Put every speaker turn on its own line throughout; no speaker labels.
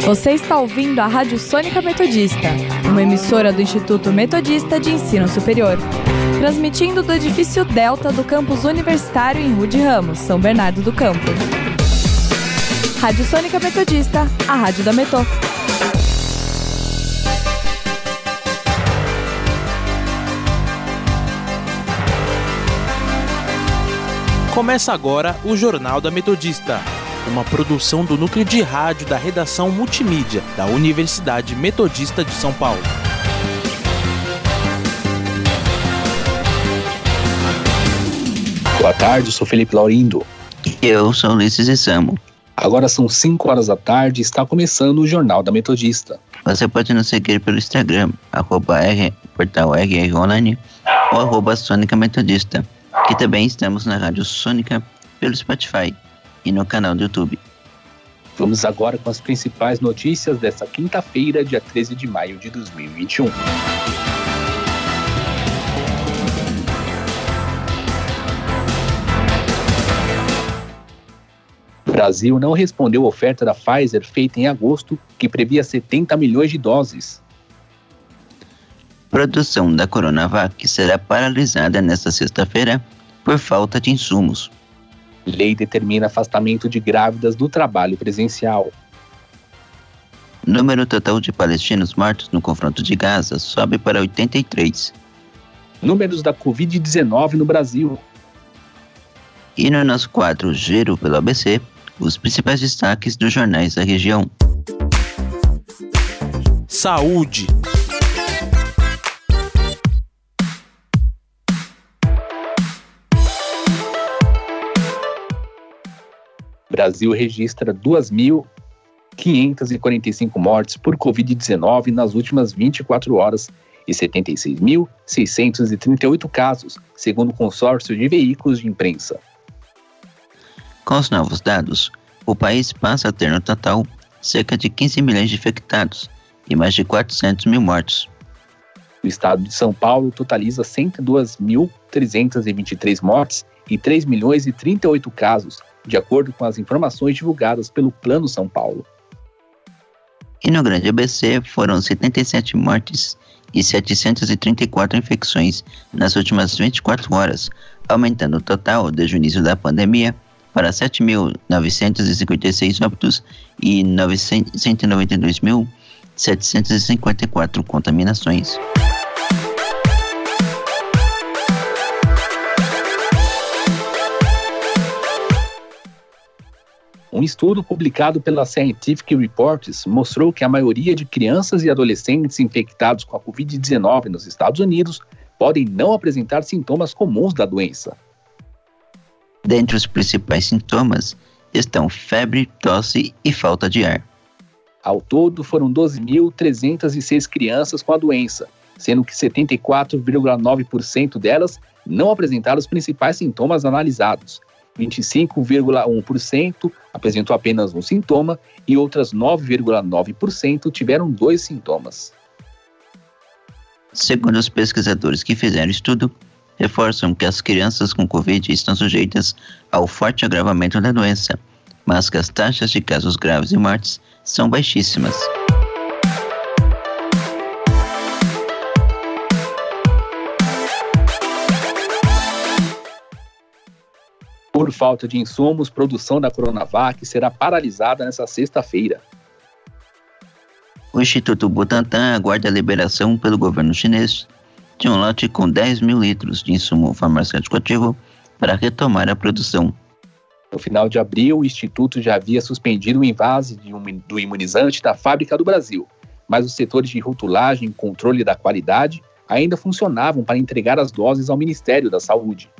Você está ouvindo a Rádio Sônica Metodista, uma emissora do Instituto Metodista de Ensino Superior. Transmitindo do edifício Delta do campus universitário em Rude Ramos, São Bernardo do Campo. Rádio Sônica Metodista, a rádio da Metô.
Começa agora o Jornal da Metodista, uma produção do núcleo de rádio da redação multimídia da Universidade Metodista de São Paulo.
Boa tarde, sou Felipe Laurindo.
Eu sou Ulisses Isamo.
Agora são 5 horas da tarde e está começando o Jornal da Metodista.
Você pode nos seguir pelo Instagram, arroba R, portal RR Online ou arroba Sônica Metodista que também estamos na Rádio Sônica pelo Spotify e no canal do YouTube.
Vamos agora com as principais notícias desta quinta-feira, dia 13 de maio de 2021. O Brasil não respondeu à oferta da Pfizer feita em agosto, que previa 70 milhões de doses
produção da Coronavac será paralisada nesta sexta-feira por falta de insumos.
Lei determina afastamento de grávidas do trabalho presencial.
Número total de palestinos mortos no confronto de Gaza sobe para 83.
Números da Covid-19 no Brasil.
E no nosso quadro Giro pelo ABC, os principais destaques dos jornais da região.
Saúde.
Brasil registra 2.545 mortes por Covid-19 nas últimas 24 horas e 76.638 casos, segundo o consórcio de veículos de imprensa.
Com os novos dados, o país passa a ter no total cerca de 15 milhões de infectados e mais de 400 mil mortos.
O estado de São Paulo totaliza 102.323 mortes e 3 milhões e 38 casos, de acordo com as informações divulgadas pelo Plano São Paulo.
E no Grande ABC foram 77 mortes e 734 infecções nas últimas 24 horas, aumentando o total desde o início da pandemia para 7.956 óbitos e 992.754 contaminações.
Um estudo publicado pela Scientific Reports mostrou que a maioria de crianças e adolescentes infectados com a Covid-19 nos Estados Unidos podem não apresentar sintomas comuns da doença.
Dentre os principais sintomas estão febre, tosse e falta de ar.
Ao todo, foram 12.306 crianças com a doença, sendo que 74,9% delas não apresentaram os principais sintomas analisados, 25,1% apresentou apenas um sintoma e outras 9,9% tiveram dois sintomas.
Segundo os pesquisadores que fizeram o estudo, reforçam que as crianças com Covid estão sujeitas ao forte agravamento da doença, mas que as taxas de casos graves e mortes são baixíssimas.
Por falta de insumos, produção da Coronavac será paralisada nesta sexta-feira.
O Instituto Butantan aguarda a liberação pelo governo chinês de um lote com 10 mil litros de insumo farmacêutico ativo para retomar a produção.
No final de abril, o Instituto já havia suspendido o invase um, do imunizante da fábrica do Brasil, mas os setores de rotulagem e controle da qualidade ainda funcionavam para entregar as doses ao Ministério da Saúde.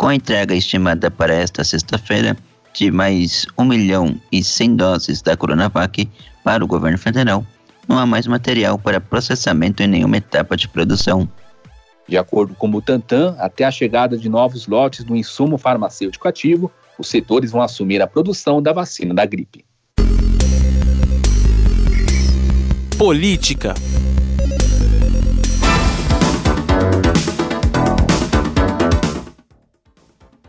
Com a entrega estimada para esta sexta-feira de mais 1 milhão e 100 doses da Coronavac para o governo federal, não há mais material para processamento em nenhuma etapa de produção.
De acordo com o Butantan, até a chegada de novos lotes do insumo farmacêutico ativo, os setores vão assumir a produção da vacina da gripe.
Política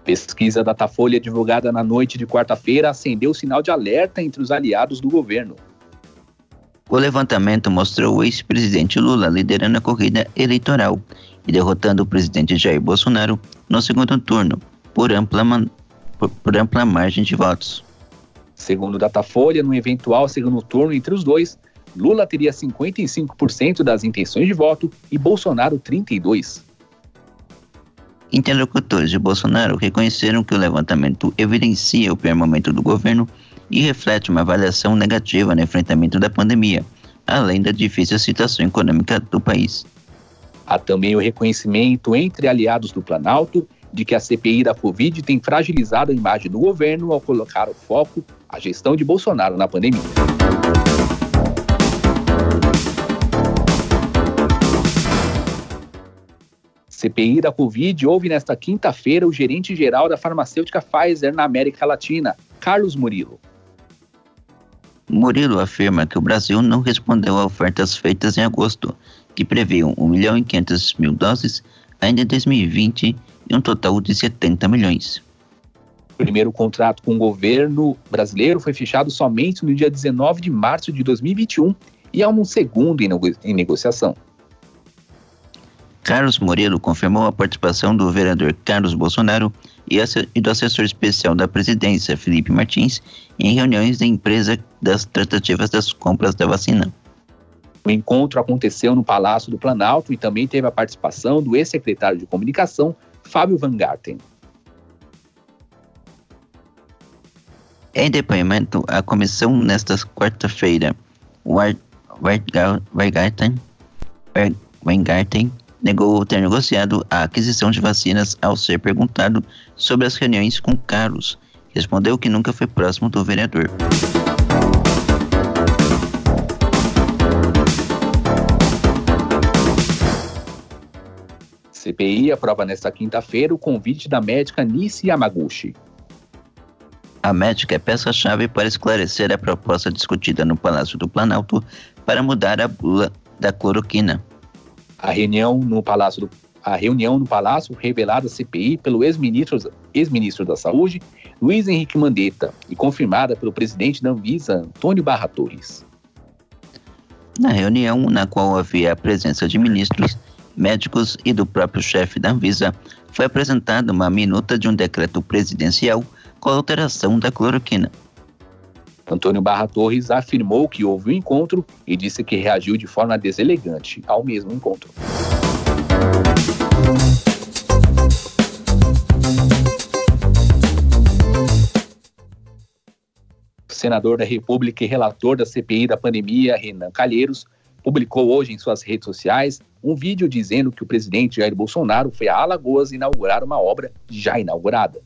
Pesquisa Datafolha divulgada na noite de quarta-feira acendeu o sinal de alerta entre os aliados do governo.
O levantamento mostrou o ex-presidente Lula liderando a corrida eleitoral e derrotando o presidente Jair Bolsonaro no segundo turno, por ampla, por, por ampla margem de votos.
Segundo Datafolha, no eventual segundo turno entre os dois, Lula teria 55% das intenções de voto e Bolsonaro 32%.
Interlocutores de Bolsonaro reconheceram que o levantamento evidencia o pior momento do governo e reflete uma avaliação negativa no enfrentamento da pandemia, além da difícil situação econômica do país.
Há também o reconhecimento entre aliados do Planalto de que a CPI da Covid tem fragilizado a imagem do governo ao colocar o foco a gestão de Bolsonaro na pandemia. CPI da Covid houve nesta quinta-feira o gerente-geral da farmacêutica Pfizer na América Latina, Carlos Murilo.
Murilo afirma que o Brasil não respondeu a ofertas feitas em agosto, que previam 1 milhão e 500 mil doses ainda em 2020 e um total de 70 milhões.
O primeiro contrato com o governo brasileiro foi fechado somente no dia 19 de março de 2021 e há um segundo em negociação.
Carlos Moreiro confirmou a participação do vereador Carlos Bolsonaro e do assessor especial da presidência, Felipe Martins, em reuniões da empresa das tratativas das compras da vacina.
O encontro aconteceu no Palácio do Planalto e também teve a participação do ex-secretário de Comunicação, Fábio Van Garten.
Em depoimento à comissão nesta quarta-feira, Weingarten, Weingarten negou ter negociado a aquisição de vacinas ao ser perguntado sobre as reuniões com Carlos. Respondeu que nunca foi próximo do vereador.
CPI aprova nesta quinta-feira o convite da médica Nishi Yamaguchi.
A médica é peça-chave para esclarecer a proposta discutida no Palácio do Planalto para mudar a bula da cloroquina.
A reunião no Palácio do, a reunião no Palácio revelada à CPI pelo ex-ministro ex -ministro da Saúde, Luiz Henrique Mandetta, e confirmada pelo presidente da Anvisa, Antônio Barra Torres.
Na reunião, na qual havia a presença de ministros, médicos e do próprio chefe da Anvisa, foi apresentada uma minuta de um decreto presidencial com alteração da cloroquina.
Antônio Barra Torres afirmou que houve um encontro e disse que reagiu de forma deselegante ao mesmo encontro. O senador da República e relator da CPI da pandemia, Renan Calheiros, publicou hoje em suas redes sociais um vídeo dizendo que o presidente Jair Bolsonaro foi a Alagoas inaugurar uma obra já inaugurada.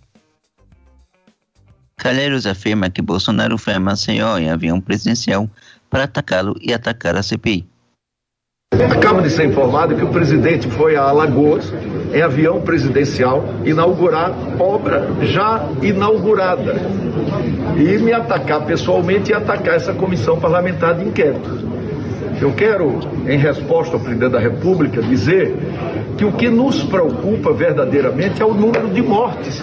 Calheiros afirma que Bolsonaro foi a Maceió em avião presidencial para atacá-lo e atacar a CPI.
Acaba de ser informado que o presidente foi a Alagoas em avião presidencial inaugurar obra já inaugurada e me atacar pessoalmente e atacar essa comissão parlamentar de inquérito. Eu quero, em resposta ao presidente da República, dizer que o que nos preocupa verdadeiramente é o número de mortes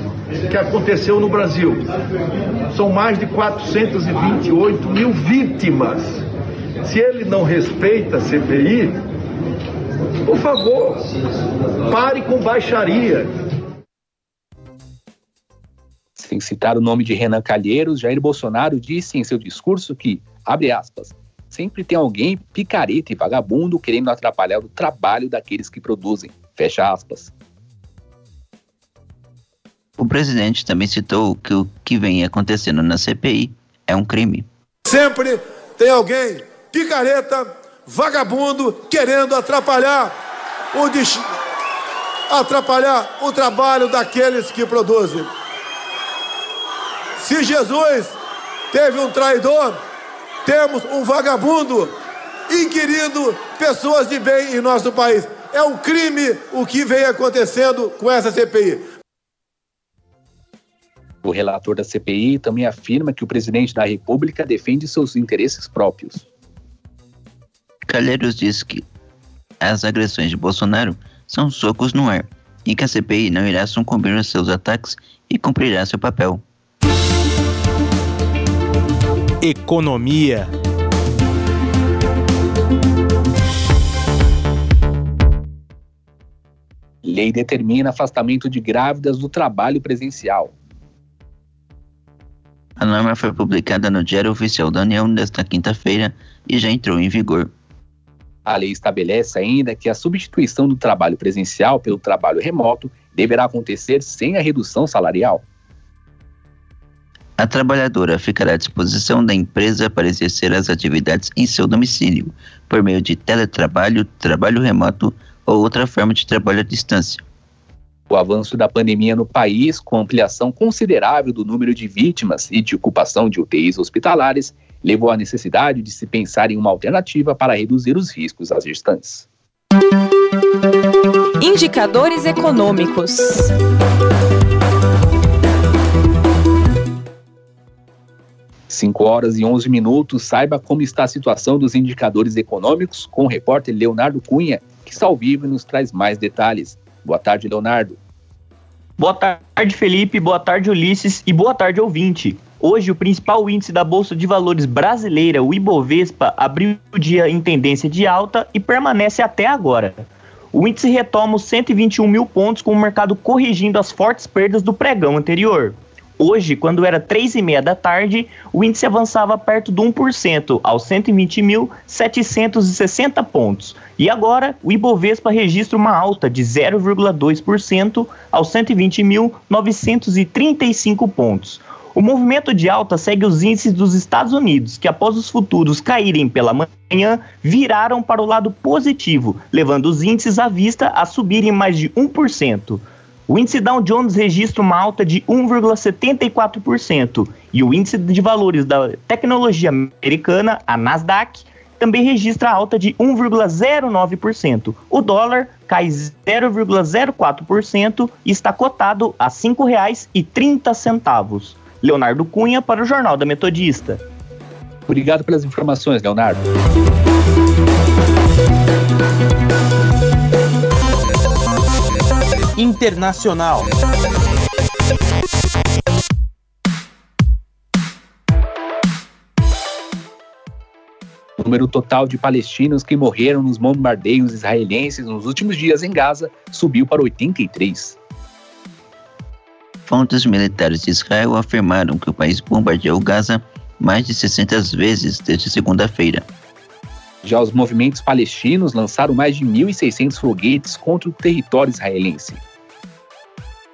que aconteceu no Brasil. São mais de 428 mil vítimas. Se ele não respeita a CPI, por favor, pare com baixaria.
Sem citar o nome de Renan Calheiros, Jair Bolsonaro disse em seu discurso que, abre aspas, sempre tem alguém picareta e vagabundo querendo atrapalhar o trabalho daqueles que produzem. Fecha aspas.
O presidente também citou que o que vem acontecendo na CPI é um crime.
Sempre tem alguém picareta, vagabundo, querendo atrapalhar o atrapalhar o trabalho daqueles que produzem. Se Jesus teve um traidor, temos um vagabundo inquirindo pessoas de bem em nosso país. É um crime o que vem acontecendo com essa CPI.
O relator da CPI também afirma que o presidente da República defende seus interesses próprios.
Calheiros diz que as agressões de Bolsonaro são socos no ar e que a CPI não irá sucumbir aos seus ataques e cumprirá seu papel.
Economia.
Lei determina afastamento de grávidas do trabalho presencial.
A norma foi publicada no Diário Oficial da União nesta quinta-feira e já entrou em vigor.
A lei estabelece ainda que a substituição do trabalho presencial pelo trabalho remoto deverá acontecer sem a redução salarial.
A trabalhadora ficará à disposição da empresa para exercer as atividades em seu domicílio, por meio de teletrabalho, trabalho remoto ou outra forma de trabalho à distância.
O avanço da pandemia no país, com ampliação considerável do número de vítimas e de ocupação de UTIs hospitalares, levou à necessidade de se pensar em uma alternativa para reduzir os riscos às gestantes.
Indicadores econômicos.
Cinco horas e 11 minutos, saiba como está a situação dos indicadores econômicos com o repórter Leonardo Cunha, está ao vivo e nos traz mais detalhes. Boa tarde, Leonardo.
Boa tarde, Felipe. Boa tarde, Ulisses. E boa tarde, ouvinte. Hoje, o principal índice da Bolsa de Valores brasileira, o Ibovespa, abriu o dia em tendência de alta e permanece até agora. O índice retoma os 121 mil pontos, com o mercado corrigindo as fortes perdas do pregão anterior. Hoje, quando era 3 e meia da tarde, o índice avançava perto do 1%, aos 120.760 pontos. E agora, o Ibovespa registra uma alta de 0,2% aos 120.935 pontos. O movimento de alta segue os índices dos Estados Unidos, que após os futuros caírem pela manhã, viraram para o lado positivo, levando os índices à vista a subirem mais de 1%. O índice Dow Jones registra uma alta de 1,74% e o índice de valores da tecnologia americana, a Nasdaq, também registra alta de 1,09%. O dólar cai 0,04% e está cotado a R$ 5,30. Leonardo Cunha para o Jornal da Metodista.
Obrigado pelas informações, Leonardo.
Internacional.
O número total de palestinos que morreram nos bombardeios israelenses nos últimos dias em Gaza subiu para 83.
Fontes militares de Israel afirmaram que o país bombardeou Gaza mais de 600 vezes desde segunda-feira.
Já os movimentos palestinos lançaram mais de 1.600 foguetes contra o território israelense.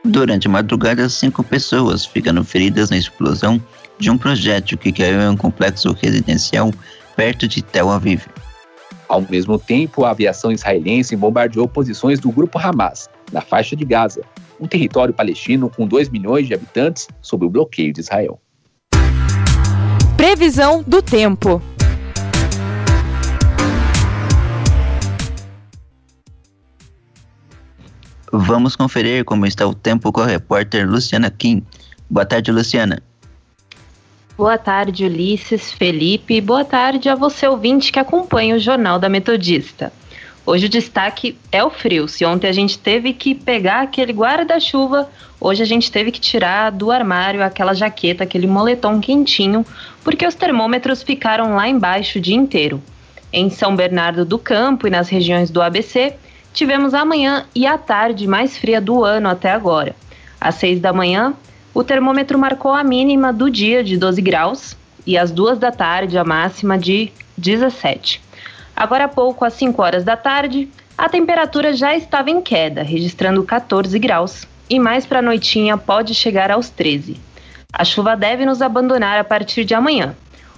Durante a madrugada, cinco pessoas ficaram feridas na explosão de um projétil que caiu em um complexo residencial perto de Tel Aviv.
Ao mesmo tempo, a aviação israelense bombardeou posições do grupo Hamas, na faixa de Gaza, um território palestino com 2 milhões de habitantes sob o bloqueio de Israel.
Previsão do tempo.
Vamos conferir como está o tempo com a repórter Luciana Kim. Boa tarde, Luciana.
Boa tarde, Ulisses, Felipe. Boa tarde a você, ouvinte, que acompanha o Jornal da Metodista. Hoje o destaque é o frio. Se ontem a gente teve que pegar aquele guarda-chuva, hoje a gente teve que tirar do armário aquela jaqueta, aquele moletom quentinho, porque os termômetros ficaram lá embaixo o dia inteiro. Em São Bernardo do Campo e nas regiões do ABC, tivemos a manhã e a tarde mais fria do ano até agora. Às 6 da manhã, o termômetro marcou a mínima do dia de 12 graus e às 2 da tarde a máxima de 17. Agora há pouco, às 5 horas da tarde, a temperatura já estava em queda, registrando 14 graus, e mais para a noitinha pode chegar aos 13. A chuva deve nos abandonar a partir de amanhã.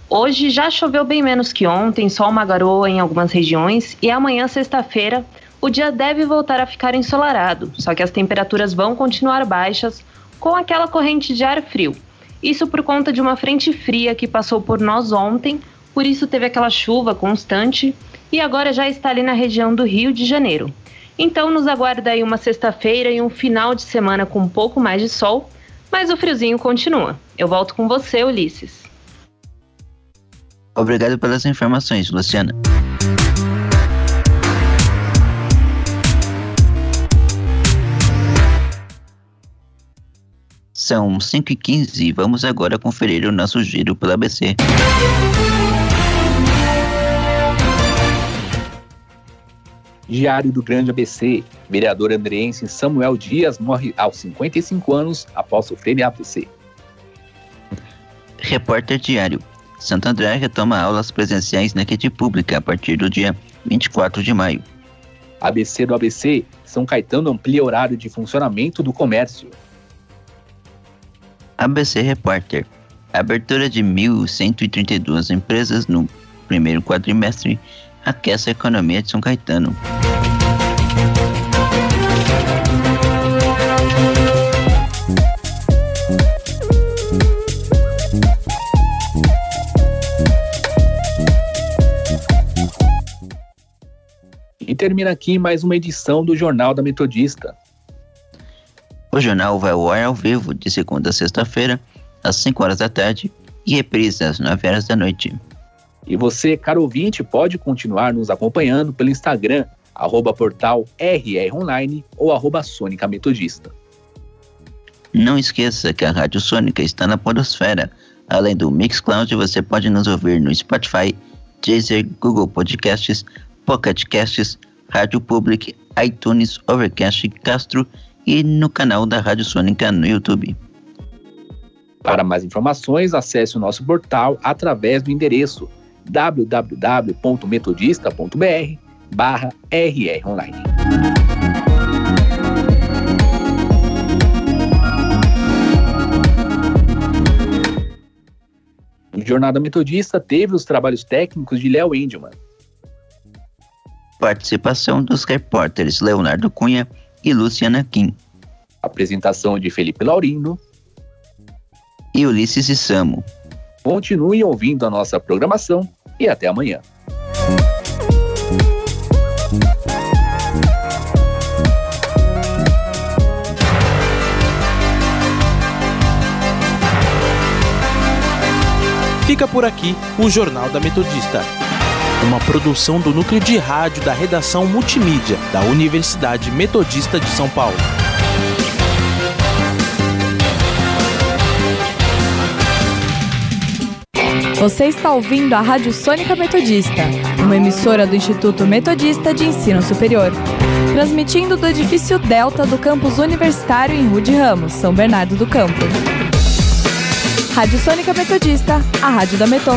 Hoje já choveu bem menos que ontem, só uma garoa em algumas regiões, e amanhã, sexta-feira, o dia deve voltar a ficar ensolarado, só que as temperaturas vão continuar baixas com aquela corrente de ar frio. Isso por conta de uma frente fria que passou por nós ontem, por isso teve aquela chuva constante e agora já está ali na região do Rio de Janeiro. Então nos aguarda aí uma sexta-feira e um final de semana com um pouco mais de sol, mas o friozinho continua. Eu volto com você, Ulisses.
Obrigado pelas informações, Luciana. São 5h15 e vamos agora conferir o nosso giro pela ABC.
Diário do Grande ABC. Vereador andreense Samuel Dias morre aos 55 anos após sofrer AVC.
Repórter Diário. Santo André retoma aulas presenciais na rede pública a partir do dia 24 de maio.
ABC do ABC. São Caetano amplia horário de funcionamento do comércio.
ABC Repórter. abertura de 1.132 empresas no primeiro quadrimestre aquece a economia de São Caetano.
E termina aqui mais uma edição do Jornal da Metodista.
O jornal vai ao ar ao vivo de segunda a sexta-feira, às 5 horas da tarde, e reprise às 9 horas da noite.
E você, caro ouvinte, pode continuar nos acompanhando pelo Instagram, arroba portal RR ou arroba Sônica Metodista.
Não esqueça que a Rádio Sônica está na podosfera. Além do Mixcloud, você pode nos ouvir no Spotify, Deezer, Google Podcasts, Pocket Casts, Rádio Public, iTunes, Overcast, Castro e no canal da Rádio Sônica no YouTube.
Para mais informações, acesse o nosso portal através do endereço www.metodista.br barra rronline. O Jornada Metodista teve os trabalhos técnicos de Léo Endelman.
Participação dos repórteres Leonardo Cunha e Luciana Kim.
Apresentação de Felipe Laurindo
e Ulisses e Samo.
Continue ouvindo a nossa programação e até amanhã.
Fica por aqui o Jornal da Metodista. Uma produção do núcleo de rádio da redação multimídia da Universidade Metodista de São Paulo.
Você está ouvindo a Rádio Sônica Metodista, uma emissora do Instituto Metodista de Ensino Superior. Transmitindo do edifício Delta do campus universitário em Rude Ramos, São Bernardo do Campo. Rádio Sônica Metodista, a rádio da Metô.